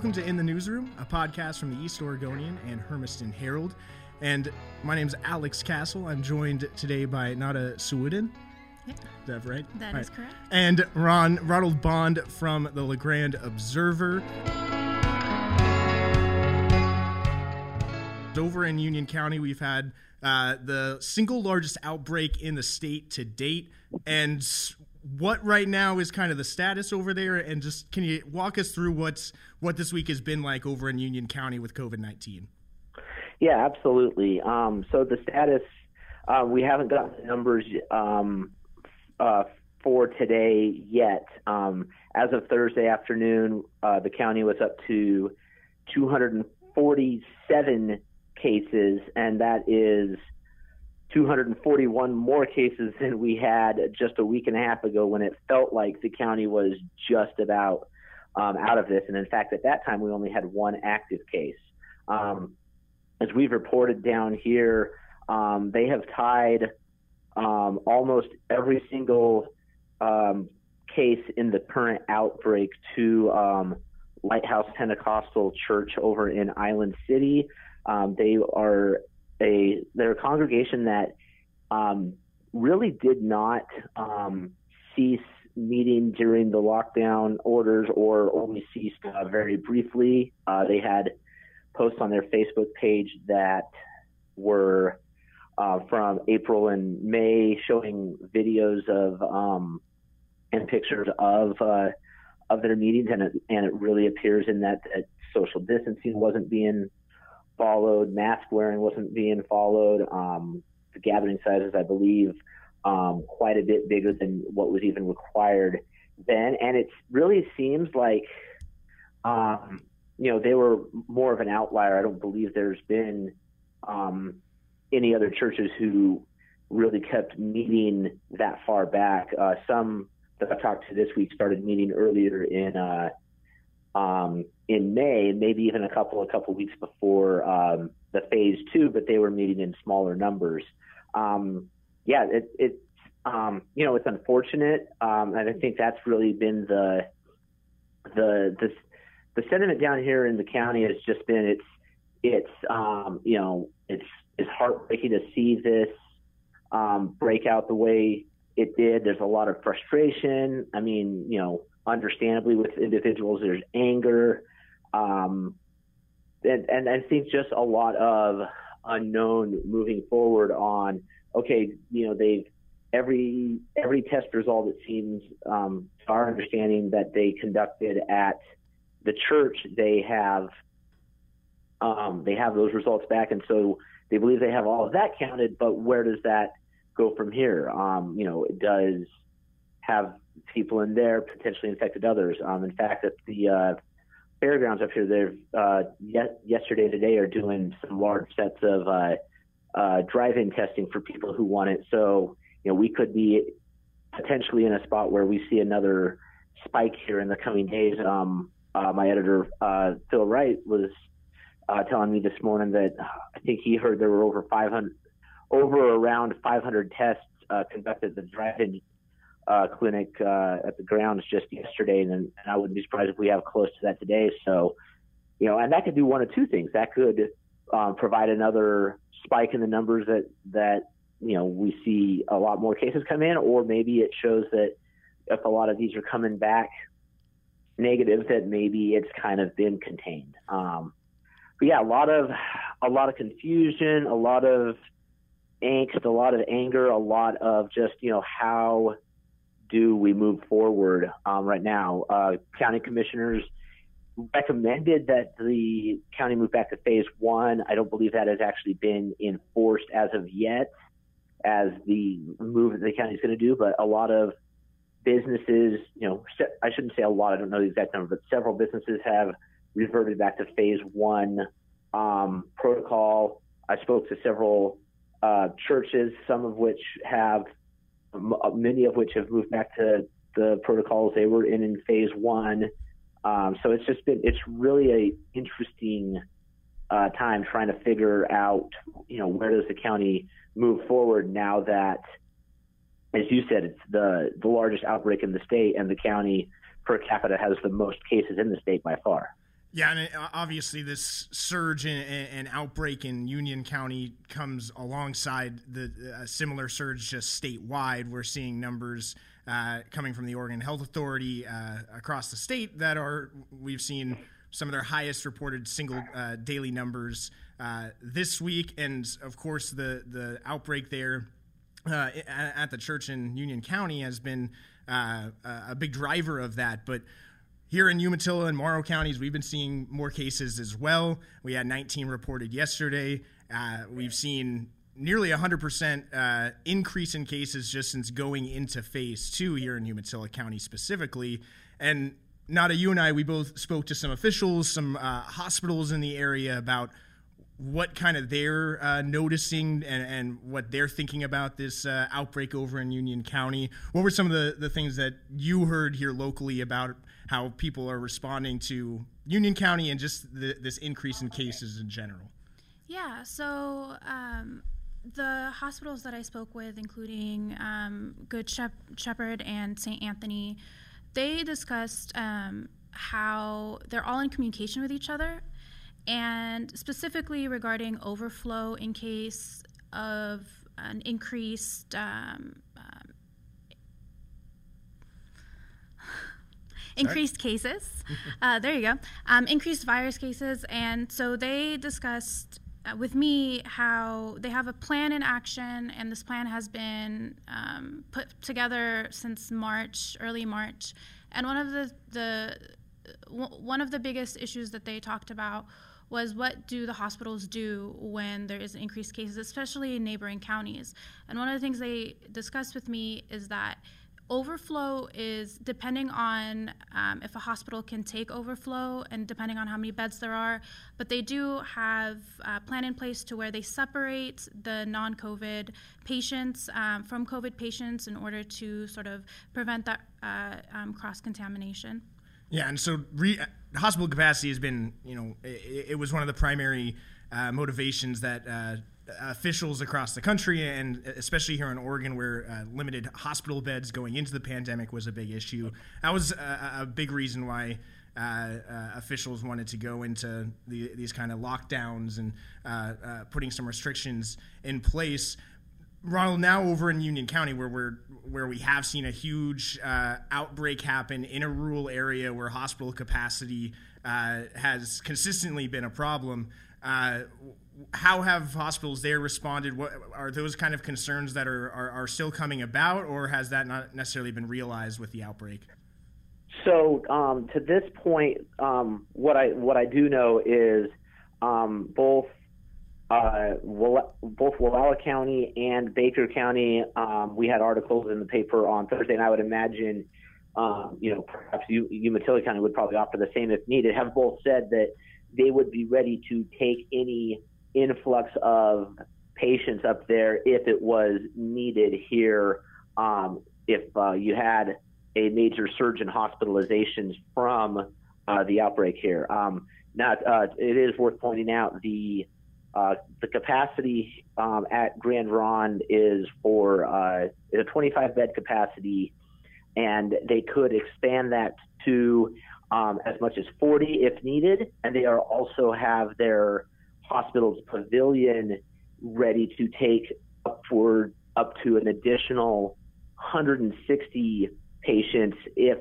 welcome to In the Newsroom, a podcast from the East Oregonian and Hermiston Herald. And my name is Alex Castle. I'm joined today by Nada Suwudin. Yep. Is that right? That All is correct. And Ron Ronald Bond from the La Grande Observer. Over in Union County, we've had uh, the single largest outbreak in the state to date. And what right now is kind of the status over there? And just can you walk us through what's what this week has been like over in Union County with COVID nineteen? Yeah, absolutely. Um, so the status, uh, we haven't gotten the numbers um, uh, for today yet. Um, as of Thursday afternoon, uh, the county was up to 247 cases, and that is 241 more cases than we had just a week and a half ago when it felt like the county was just about um, out of this. And in fact, at that time, we only had one active case. Um, as we've reported down here, um, they have tied um, almost every single um, case in the current outbreak to um, Lighthouse Pentecostal Church over in Island City. They are a they're a congregation that um, really did not um, cease meeting during the lockdown orders or only ceased uh, very briefly. Uh, they had posts on their Facebook page that were uh, from April and May showing videos of um, and pictures of uh, of their meetings, and it, and it really appears in that, that social distancing wasn't being followed, mask wearing wasn't being followed. Um, the gathering sizes, I believe, um, quite a bit bigger than what was even required then, and it really seems like um, you know, they were more of an outlier. I don't believe there's been um, any other churches who really kept meeting that far back. Uh, some that I've talked to this week started meeting earlier in uh, um, in May, maybe even a couple a couple weeks before um, the phase two, but they were meeting in smaller numbers. Um, yeah, it, um, you know it's unfortunate, um, and I think that's really been the the the the sentiment down here in the county has just been it's it's um, you know it's it's heartbreaking to see this break out the way it did. There's a lot of frustration. I mean, you know, understandably with individuals, there's anger, um, and and I think just a lot of unknown moving forward on okay, you know, they've every every test result it seems um, to our understanding that they conducted at the church they have um, they have those results back and so they believe they have all of that counted but where does that go from here? Um, you know it does have people in there potentially infected others. Um, in fact at the uh, fairgrounds up here they've uh, ye- yesterday today are doing some large sets of uh, uh, drive-in testing for people who want it. So you know we could be potentially in a spot where we see another spike here in the coming days. Um, uh, my editor uh, Phil Wright was uh, telling me this morning that uh, I think he heard there were over 500, over around 500 tests uh, conducted the drive-in uh, clinic uh, at the grounds just yesterday, and, and I wouldn't be surprised if we have close to that today. So, you know, and that could do one of two things. That could um, provide another spike in the numbers that that you know we see a lot more cases come in, or maybe it shows that if a lot of these are coming back negative that maybe it's kind of been contained. Um, but yeah, a lot of a lot of confusion, a lot of angst, a lot of anger, a lot of just you know how do we move forward um, right now? Uh, county commissioners recommended that the county move back to phase one. I don't believe that has actually been enforced as of yet as the move that the county is going to do, but a lot of businesses, you know, I shouldn't say a lot, I don't know the exact number, but several businesses have reverted back to phase one um, protocol. I spoke to several uh, churches, some of which have, many of which have moved back to the protocols they were in in phase one. Um, so it's just been, it's really a interesting uh, time trying to figure out, you know, where does the county move forward now that as you said, it's the the largest outbreak in the state, and the county per capita has the most cases in the state by far. Yeah, and uh, obviously this surge and, outbreak in Union County comes alongside the similar surge just statewide. We're seeing numbers uh, coming from the Oregon Health Authority uh, across the state that are we've seen some of their highest reported single uh, daily numbers uh, this week, and of course the the outbreak there uh, at the church in Union County has been a big driver of that, but here in Umatilla and Morrow counties, we've been seeing more cases as well. We had 19 reported yesterday. Uh, we've seen nearly 100% uh, increase in cases just since going into phase two here in Umatilla County specifically. And Nada, you and I, we both spoke to some officials, some uh, hospitals in the area about what kind of they're uh, noticing and, and, what they're thinking about this uh, outbreak over in Union County. What were some of the, the things that you heard here locally about how people are responding to Union County and just the, this increase in cases in general? Yeah, so um, the hospitals that I spoke with, including um, Good Shep- Shepherd and St. Anthony, they discussed um, how they're all in communication with each other and specifically regarding overflow in case of an increased um, um, increased cases. uh, there you go. Um, increased virus cases, and so they discussed uh, with me how they have a plan in action, and this plan has been um, put together since March, early March. And one of the the one of the biggest issues that they talked about was what do the hospitals do when there is increased cases, especially in neighboring counties. And one of the things they discussed with me is that overflow is depending on um, if a hospital can take overflow and depending on how many beds there are but they do have a plan in place to where they separate the non-covid patients um, from covid patients in order to sort of prevent that uh, um, cross-contamination yeah, and so re- hospital capacity has been, you know, it, it was one of the primary uh, motivations that uh, officials across the country, and especially here in Oregon, where uh, limited hospital beds going into the pandemic was a big issue. That was a, a big reason why. Uh, uh, officials wanted to go into the, these kind of lockdowns and uh, putting some restrictions in place. Ronald, now over in Union County, where we're where we have seen a huge uh, outbreak happen in a rural area where hospital capacity uh, has consistently been a problem. Uh, how have hospitals there responded? What are those kind of concerns that are, are, are, still coming about, or has that not necessarily been realized with the outbreak? So um, to this point, um, what I what I do know is um, both uh, both Wallowa County and Baker County. Um, we had articles in the paper on Thursday, and I would imagine, um, you know, perhaps Umatilla County would probably offer the same if needed. Have both said that they would be ready to take any influx of patients up there if it was needed here. Um, if uh, you had a major surge in hospitalizations from uh, the outbreak here. Um, now, uh, it is worth pointing out the uh, the capacity um, at Grande Ronde is for uh, a 25 bed capacity, and they could expand that to um, as much as 40 if needed. And they are also have their hospital's pavilion ready to take upward up to an additional 160 patients if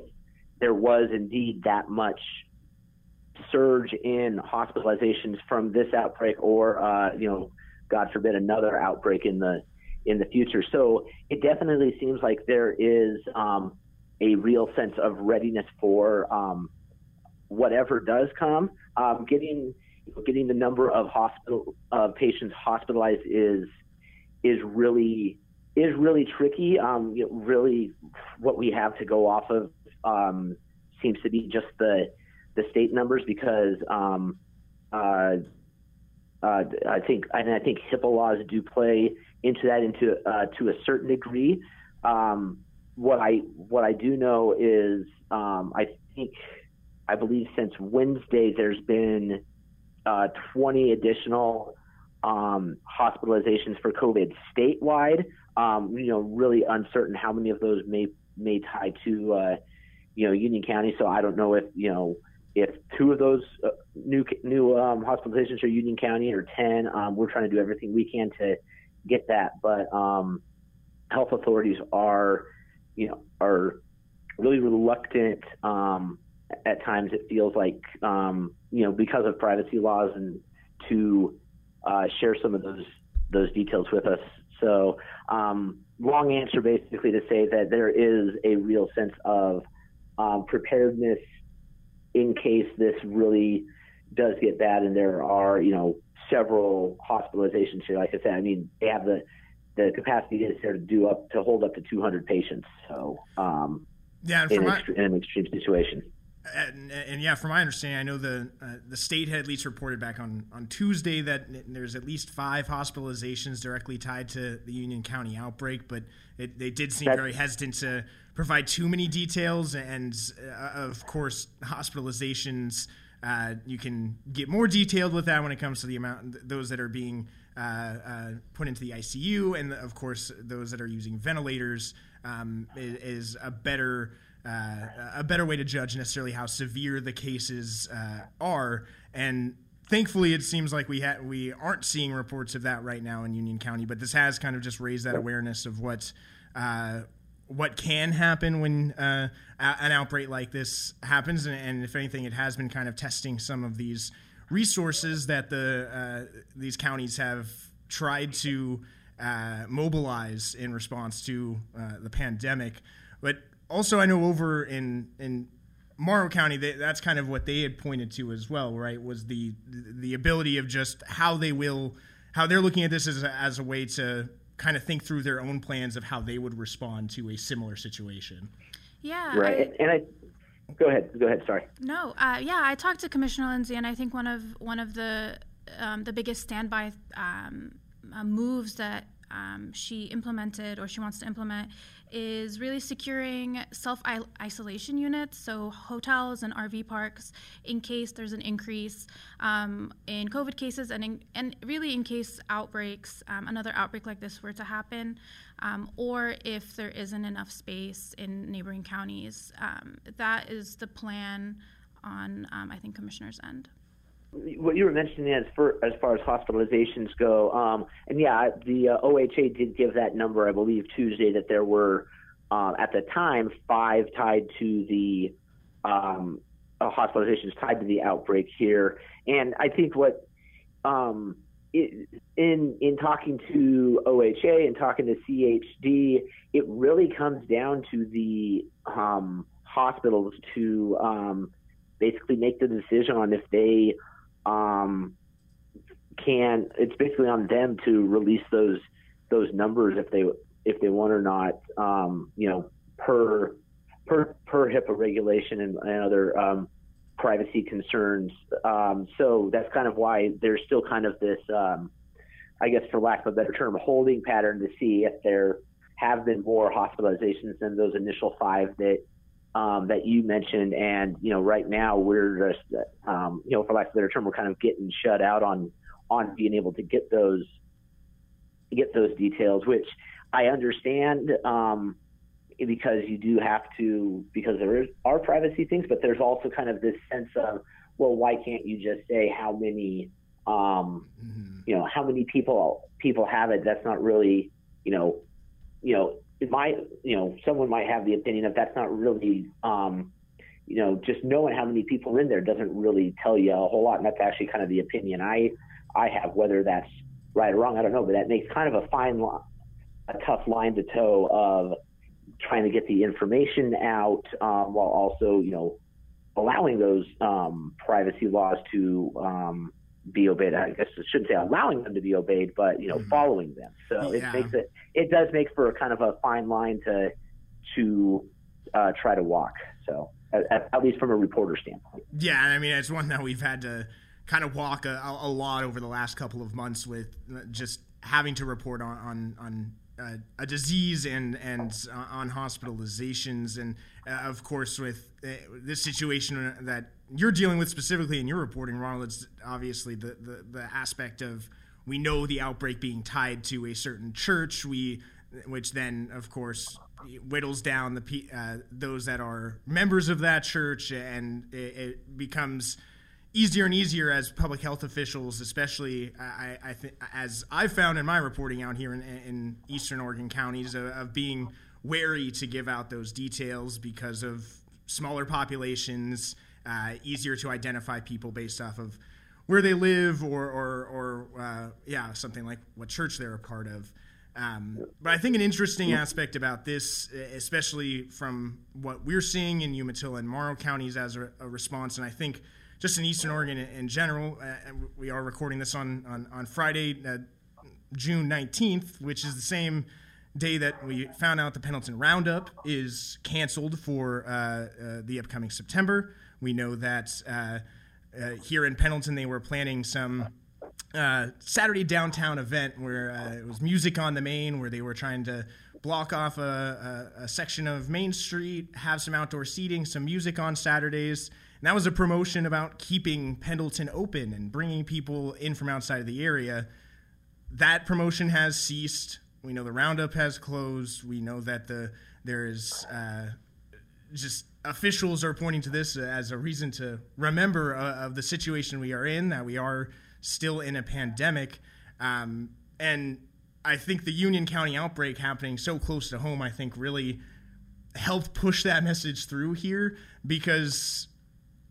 there was indeed that much surge in hospitalizations from this outbreak or, uh, you know, God forbid, another outbreak in the in the future. So it definitely seems like there is um, a real sense of readiness for um, whatever does come. Um, getting getting the number of hospital of patients hospitalized is is really is really tricky. Um, you know, really, what we have to go off of um, seems to be just the the state numbers because um, uh, uh, I think I think HIPAA laws do play into that into uh, to a certain degree. Um, what I what I do know is um, I think I believe since Wednesday there's been uh, 20 additional um, hospitalizations for COVID statewide. Um, you know, really uncertain how many of those may may tie to uh, you know Union County. So I don't know if you know if two of those uh, new new um, hospitalizations are Union County or ten, um, we're trying to do everything we can to get that. But um, health authorities are, you know, are really reluctant. Um, at times, it feels like, um, you know, because of privacy laws, and to uh, share some of those those details with us. So, um, long answer basically to say that there is a real sense of preparedness in case this really does get bad and there are, you know, several hospitalizations here. Like I said, I mean, they have the the capacity is there to do up to hold up to 200 patients. So, um, yeah, in, my, in, an extreme situation. And, and, yeah, from my understanding, I know the uh, the state had at least reported back on, on Tuesday that there's at least five hospitalizations directly tied to the Union County outbreak, but it, they did seem very hesitant to provide too many details. And uh, of course, hospitalizations uh, you can get more detailed with that when it comes to the amount those that are being uh, uh, put into the ICU, and of course those that are using ventilators um, is, is, a better uh, a better way to judge necessarily how severe the cases uh, are. And thankfully, it seems like we ha- we aren't seeing reports of that right now in Union County, but this has kind of just raised that awareness of what what can happen when uh, an outbreak like this happens, and, and, if anything, it has been kind of testing some of these resources that the uh, these counties have tried to uh, mobilize in response to uh, the pandemic. But also, I know over in in Morrow County, they, that's kind of what they had pointed to as well, right? Was the the ability of just how they will how they're looking at this as a, as a way to kind of think through their own plans of how they would respond to a similar situation. Yeah. Right. I, and I go ahead. Go ahead. Sorry. No. Uh, yeah, I talked to Commissioner Lindsay, and I think one of one of the um, the biggest standby um, uh, moves that um, she implemented or she wants to implement is really securing self isolation units, so hotels and RV parks, in case there's an increase um, in COVID cases and, in, and really in case outbreaks, um, another outbreak like this were to happen, um, or if there isn't enough space in neighboring counties. Um, that is the plan on, um, I think, Commissioner's end what you were mentioning as for as far as hospitalizations go, um, and yeah, the uh, OHA did give that number, I believe, Tuesday that there were uh, at the time five tied to the um, uh, hospitalizations tied to the outbreak here, and I think what um, it, in in talking to OHA and talking to CHD, it really comes down to the um, hospitals to um, basically make the decision on if they um, can it's basically on them to release those those numbers if they if they want or not. Um, you know, per per per HIPAA regulation and, and other um, privacy concerns. Um, so that's kind of why there's still kind of this, um, I guess, for lack of a better term, holding pattern to see if there have been more hospitalizations than those initial five that um, that you mentioned. And, you know, right now we're just, um, you know, for lack of a better term, we're kind of getting shut out on, on being able to get those, get those details, which I understand, um, because you do have to, because there is, are privacy things, but there's also kind of this sense of, well, why can't you just say how many, um, mm-hmm. you know, how many people, people have it? That's not really, you know, you know, it might, you know, someone might have the opinion of that's not really, um, you know, just knowing how many people in there doesn't really tell you a whole lot. And that's actually kind of the opinion I, I have. Whether that's right or wrong, I don't know, but that makes kind of a fine, line, a tough line to toe of trying to get the information out um, while also, you know, allowing those um, privacy laws to um, be obeyed. I guess I shouldn't say allowing them to be obeyed, but you know, mm-hmm. following them. So yeah. it makes it it does make for a kind of a fine line to to uh, try to walk. So at, at, least from a reporter standpoint. Yeah, I mean it's one that we've had to kind of walk a, a lot over the last couple of months with uh, just having to report on on, on a disease and and uh, on hospitalizations. And uh, of course with uh, this situation that you're dealing with specifically in your reporting, Ronald, it's obviously the, the, the aspect of we know the outbreak being tied to a certain church, we which then of course whittles down the uh, those that are members of that church, and it, it, becomes easier and easier as public health officials, especially I, I think as I've found in my reporting out here in, in Eastern Oregon counties, of, of being wary to give out those details because of smaller populations, uh, easier to identify people based off of where they live or or, or uh, yeah something like what church they're a part of. Um, but I think an interesting aspect about this, especially from what we're seeing in Umatilla and Morrow counties as a, a response, and I think just in Eastern Oregon in, general, uh, we are recording this on on, on Friday, uh, June 19th, which is the same day that we found out the Pendleton Roundup is canceled for uh, uh, the upcoming September. We know that uh, uh, here in Pendleton they were planning some uh, Saturday downtown event where uh, it was music on the main, where they were trying to block off a, a, a, section of Main Street, have some outdoor seating, some music on Saturdays. And that was a promotion about keeping Pendleton open and bringing people in from outside of the area. That promotion has ceased. We know the roundup has closed. We know that the there is uh, just officials are pointing to this as a reason to remember uh, of the situation we are in. That we are still in a pandemic, um, and I think the Union County outbreak happening so close to home, I think really helped push that message through here because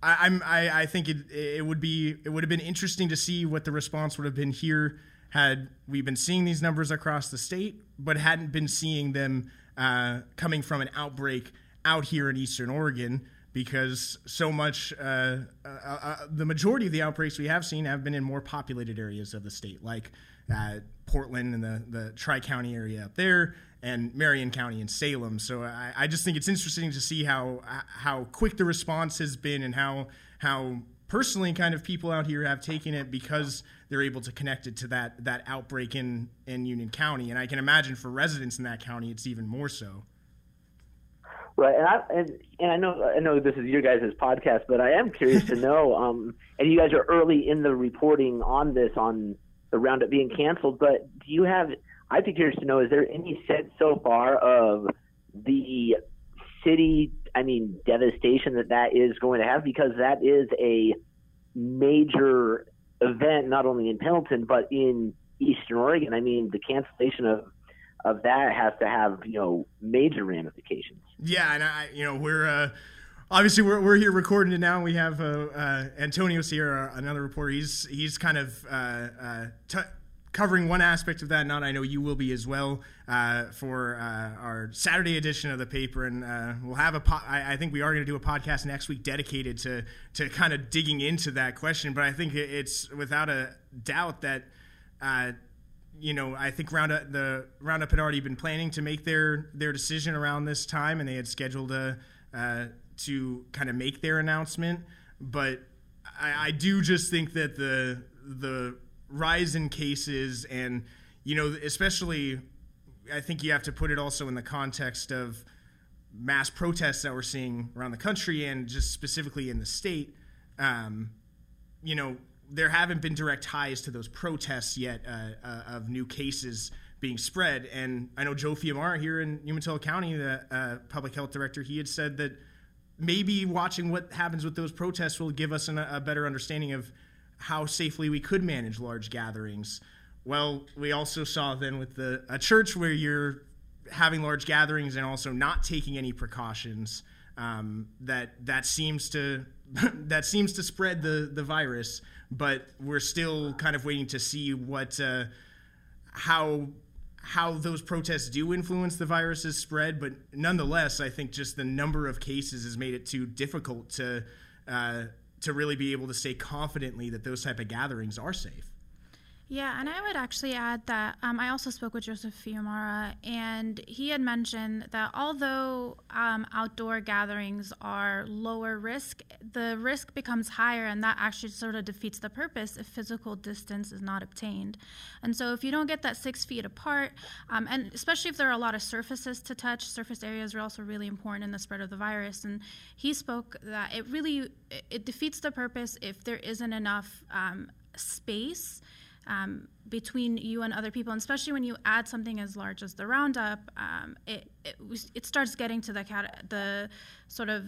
I, am I, I think it it would be it would have been interesting to see what the response would have been here had we been seeing these numbers across the state, but hadn't been seeing them uh, coming from an outbreak out here in Eastern Oregon because so much, uh, uh, uh, the majority of the outbreaks we have seen have been in more populated areas of the state, like uh, Portland and the, the Tri County area up there, and Marion County and Salem. So I, I, just think it's interesting to see how how quick the response has been and how how personally kind of people out here have taken it because they're able to connect it to that that outbreak in in Union County, and I can imagine for residents in that county, it's even more so. Right, and I and, and I know I know this is your guys' podcast, but I am curious to know. Um, and you guys are early in the reporting on this on the roundup being canceled. But do you have? I'd be curious to know: is there any sense so far of the city? I mean, devastation that that is going to have because that is a major event, not only in Pendleton but in Eastern Oregon. I mean, the cancellation of of that has to have you know major ramifications. Yeah, and I you know we're. Uh, obviously, we're, we're here recording it now. We have uh, uh, Antonio Sierra, another reporter. He's he's kind of uh, uh, t- covering one aspect of that. Not I know you will be as well uh, for our Saturday edition of the paper, and we'll have a. Po- I, I think we are going to do a podcast next week dedicated to to kind of digging into that question. But I think it's without a doubt that you know, I think Roundup the Roundup had already been planning to make their their decision around this time, and they had scheduled a uh, to kind of make their announcement. But I, I, do just think that the the rise in cases, and you know, especially, I think you have to put it also in the context of mass protests that we're seeing around the country, and just specifically in the state. Um, you know, there haven't been direct ties to those protests yet uh, uh, of new cases being spread. And I know Joe Fiumara here in Umatilla County, the uh, public health director, he had said that maybe watching what happens with those protests will give us an, a better understanding of how safely we could manage large gatherings. Well, we also saw then with the a church where you're having large gatherings and also not taking any precautions. Um, that that seems to that seems to spread the the virus but we're still kind of waiting to see what uh, how how those protests do influence the virus's spread. But nonetheless, I think just the number of cases has made it too difficult to uh, to really be able to say confidently that those type of gatherings are safe. Yeah, and I would actually add that um, I also spoke with Joseph Fiumara, and he had mentioned that although um, outdoor gatherings are lower risk, the risk becomes higher, and that actually sort of defeats the purpose if physical distance is not obtained. And so, if you don't get that six feet apart, um, and especially if there are a lot of surfaces to touch, surface areas are also really important in the spread of the virus. And he spoke that it really it defeats the purpose if there isn't enough um, space um, between you and other people, and especially when you add something as large as the roundup, um, it, it it starts getting to the cat the sort of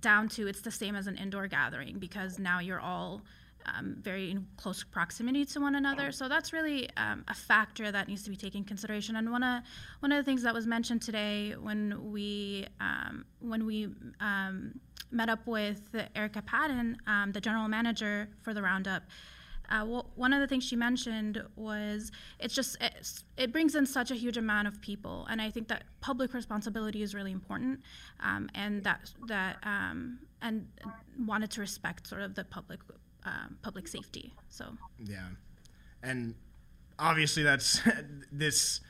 down to it's the same as an indoor gathering because now you're all um, very in close proximity to one another. So that's really um, a factor that needs to be taken consideration. And one of one of the things that was mentioned today when we um, when we um, met up with Erica Patton, um, the general manager for the Roundup. Uh, well, one of the things she mentioned was it's just it's, it brings in such a huge amount of people, and I think that public responsibility is really important, um, and that that and wanted to respect sort of the public um, public safety. So yeah, and obviously that's this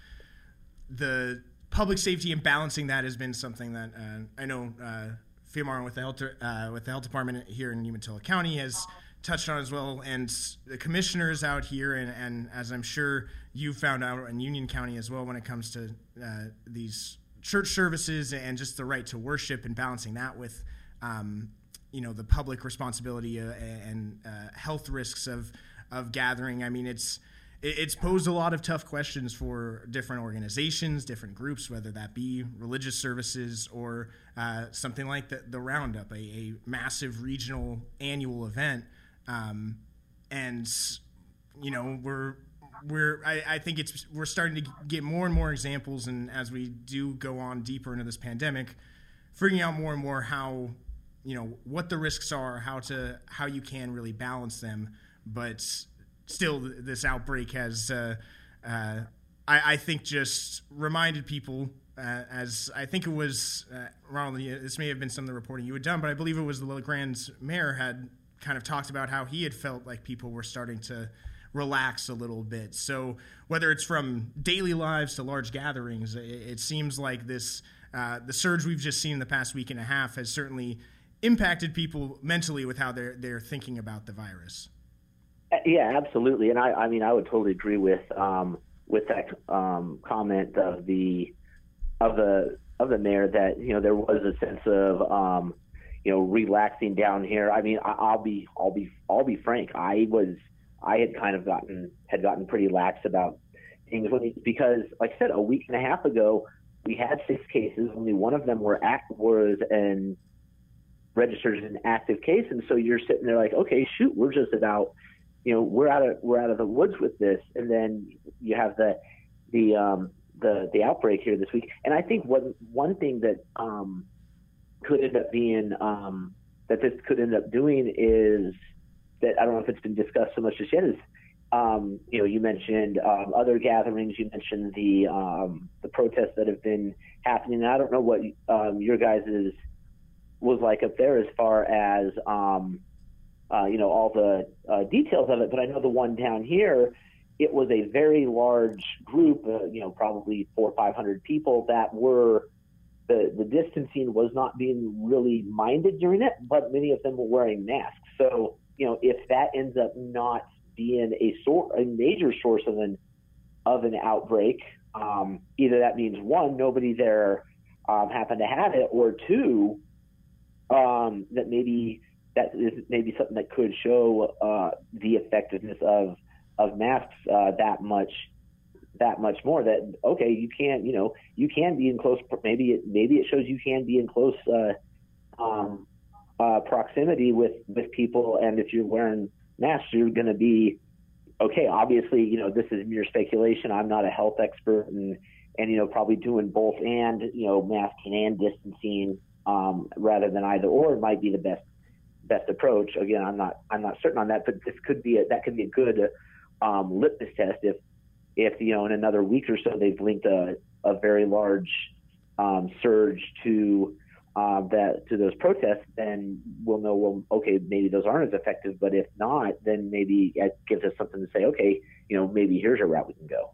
the public safety and balancing that has been something that uh, I know uh, with the health uh, with the health department here in Umatilla County has touched on as well, and the commissioners out here, and, and as I'm sure you found out in Union County as well, when it comes to uh, these church services and just the right to worship and balancing that with um, you know the public responsibility uh, and uh, health risks of of gathering. I mean, it's it's posed a lot of tough questions for different organizations, different groups, whether that be religious services or uh, something like the, the Roundup, a, a massive regional annual event. Um, and you know we're we're I, I, think it's we're starting to get more and more examples, and as we do go on deeper into this pandemic, figuring out more and more how you know what the risks are, how to how you can really balance them. But still, this outbreak has, uh, uh, I, I, think, just reminded people. Uh, as I think it was, uh, Ronald, this may have been some of the reporting you had done, but I believe it was the La Grande's mayor had kind of talked about how he had felt like people were starting to relax a little bit. So whether it's from daily lives to large gatherings, it, it seems like this uh, the surge we've just seen in the past week and a half has certainly impacted people mentally with how they're they're thinking about the virus. Uh, yeah, absolutely, and I, I mean I would totally agree with um, with that um, comment of the of the of the mayor that you know there was a sense of um, you know relaxing down here. I mean I, I'll be I'll be I'll be frank. I was I had kind of gotten had gotten pretty lax about things because like I said a week and a half ago we had six cases. Only one of them were act was an registered as an active case, and so you're sitting there like, okay, shoot, we're just about, you know, we're out of we're out of the woods with this, and then you have the the um, the the outbreak here this week, and I think one one thing that um, could end up being um, that this could end up doing is that I don't know if it's been discussed so much just yet is um, you know, you mentioned um, other gatherings. You mentioned the um, the protests that have been happening. I don't know what um, your guys' was like up there as far as um, uh, you know all the uh, details of it. But I know the one down here, it was a very large group, uh, you know, probably four or five hundred people that were. The, the distancing was not being really minded during it, but many of them were wearing masks. So, you know, if that ends up not being a sort a major source of an of an outbreak, um, either that means one, nobody there um, happened to have it, or two, um, that maybe that is maybe something that could show uh, the effectiveness of of masks uh, that much that much more that okay you can't you know you can be in close maybe it maybe it shows you can be in close uh, um, uh, proximity with with people and if you're wearing masks you're going to be okay obviously you know this is mere speculation i'm not a health expert and and you know probably doing both and you know masking and distancing um, rather than either or might be the best best approach. Again, I'm not I'm not certain on that, but this could be a, that could be a good um, litmus test if if you know in another week or so they've linked a, a very large um, surge to uh, that to those protests, then we'll know well okay maybe those aren't as effective, but if not, then maybe it gives us something to say okay you know maybe here's a route we can go.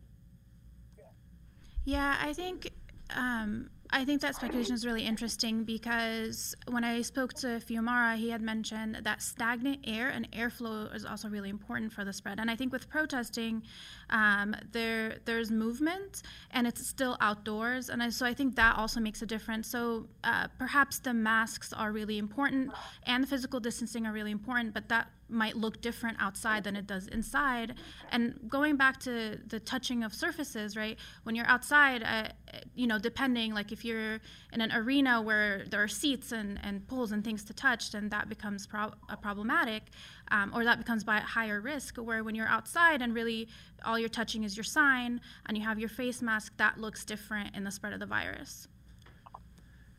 Yeah, I think um, I think that speculation is really interesting because when I spoke to Fiumara, he had mentioned that stagnant air and airflow is also really important for the spread. And I think with protesting, um, there there's movement and it's still outdoors, and I, so I think that also makes a difference. So uh, perhaps the masks are really important and the physical distancing are really important, but that might look different outside than it does inside. And going back to the touching of surfaces, right? When you're outside, uh, you know, depending, like if you're in an arena where there are seats and, and poles and things to touch, then that becomes pro- problematic, um, or that becomes by higher risk. Where when you're outside and really all you're touching is your sign and you have your face mask, that looks different in the spread of the virus.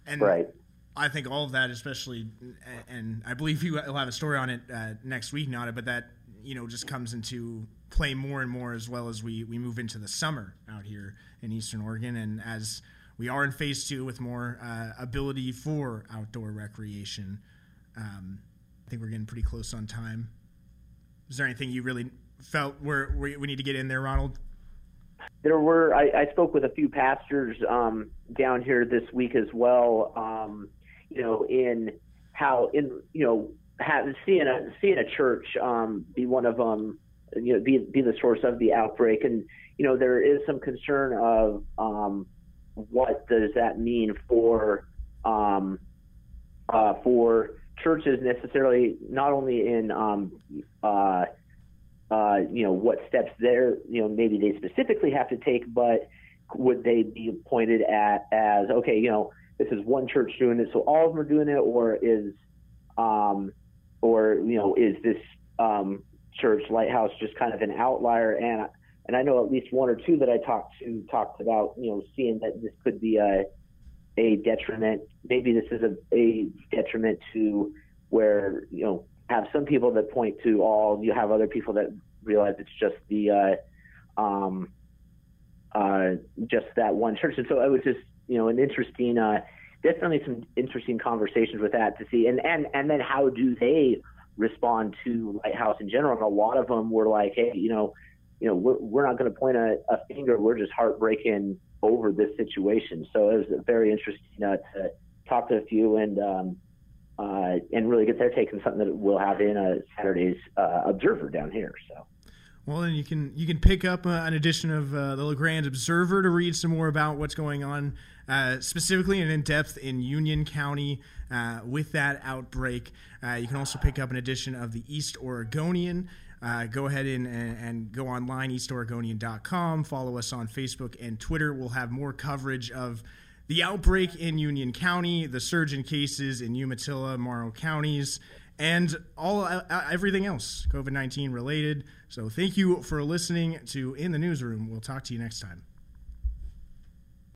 And right. I think all of that, especially, and I believe you will have a story on it uh, next week, Nada, but that you know just comes into play more and more as well as we we move into the summer out here in Eastern Oregon, and as we are in phase two with more uh, ability for outdoor recreation. Um, I think we're getting pretty close on time. Is there anything you really felt where we need to get in there, Ronald? There were. I, I spoke with a few pastors um, down here this week as well. Um, you know, in how in you know having seeing a seeing a church um, be one of them, you know, be be the source of the outbreak, and you know there is some concern of um, what does that mean for um, uh, for churches necessarily, not only in um, uh, uh, you know what steps there, you know maybe they specifically have to take, but would they be pointed at as okay, you know this is one church doing it, so all of them are doing it, or is, um, or you know, is this um, church lighthouse just kind of an outlier? And and I know at least one or two that I talked to talked about, you know, seeing that this could be a a detriment. Maybe this is a, a detriment to where you know have some people that point to all. You have other people that realize it's just the uh, um, uh, just that one church. And so I was just you know, an interesting, uh, definitely some interesting conversations with that to see, and and and then how do they respond to Lighthouse in general? And a lot of them were like, hey, you know, you know, we're we're not going to point a, a finger. We're just heartbreaking over this situation. So it was very interesting uh, to talk to a few and. Um, uh, and really get their take on something that we'll have in a Saturday's uh, Observer down here. So. Well, then you can you can pick up uh, an edition of uh, the La Grande Observer to read some more about what's going on uh, specifically and in depth in Union County uh, with that outbreak. Uh, you can also pick up an edition of the East Oregonian. Uh, go ahead and, and, and, go online, eastoregonian.com. Follow us on Facebook and Twitter. We'll have more coverage of the outbreak in Union County, the surge in cases in Umatilla, Morrow counties, and all uh, everything else COVID 19 related. So thank you for listening to In the Newsroom. We'll talk to you next time.